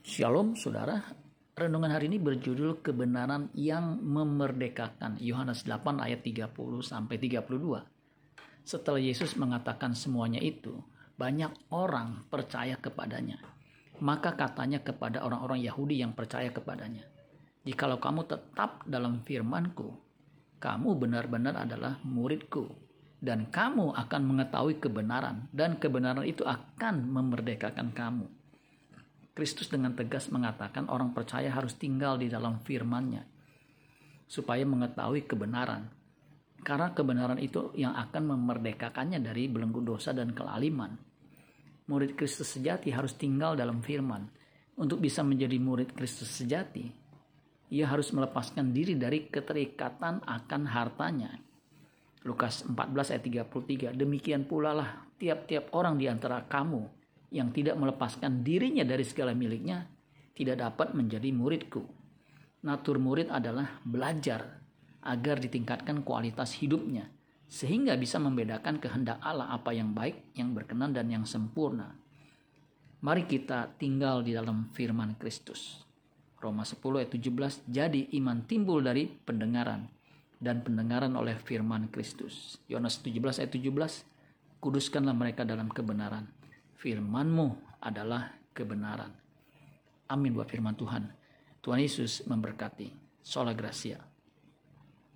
Shalom saudara, renungan hari ini berjudul kebenaran yang memerdekakan. Yohanes 8 ayat 30 sampai 32. Setelah Yesus mengatakan semuanya itu, banyak orang percaya kepadanya. Maka katanya kepada orang-orang Yahudi yang percaya kepadanya, "Jikalau kamu tetap dalam firman-Ku, kamu benar-benar adalah muridku, dan kamu akan mengetahui kebenaran, dan kebenaran itu akan memerdekakan kamu." Kristus dengan tegas mengatakan orang percaya harus tinggal di dalam firman-Nya supaya mengetahui kebenaran. Karena kebenaran itu yang akan memerdekakannya dari belenggu dosa dan kelaliman. Murid Kristus sejati harus tinggal dalam firman. Untuk bisa menjadi murid Kristus sejati, ia harus melepaskan diri dari keterikatan akan hartanya. Lukas 14 ayat 33, demikian pula lah tiap-tiap orang di antara kamu yang tidak melepaskan dirinya dari segala miliknya tidak dapat menjadi muridku. Natur murid adalah belajar agar ditingkatkan kualitas hidupnya sehingga bisa membedakan kehendak Allah apa yang baik, yang berkenan dan yang sempurna. Mari kita tinggal di dalam firman Kristus. Roma 10 ayat 17, jadi iman timbul dari pendengaran dan pendengaran oleh firman Kristus. Yohanes 17 ayat 17, kuduskanlah mereka dalam kebenaran firmanmu adalah kebenaran. Amin buat firman Tuhan. Tuhan Yesus memberkati. Sola Gracia.